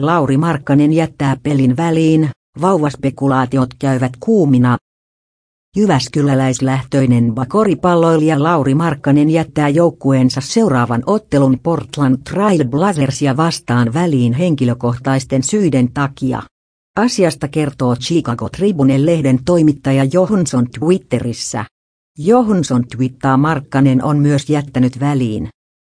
Lauri Markkanen jättää pelin väliin, vauvaspekulaatiot käyvät kuumina. Jyväskyläläislähtöinen bakoripalloilija Lauri Markkanen jättää joukkueensa seuraavan ottelun Portland Trail Blazersia vastaan väliin henkilökohtaisten syiden takia. Asiasta kertoo Chicago Tribune-lehden toimittaja Johnson Twitterissä. Johnson twittaa Markkanen on myös jättänyt väliin.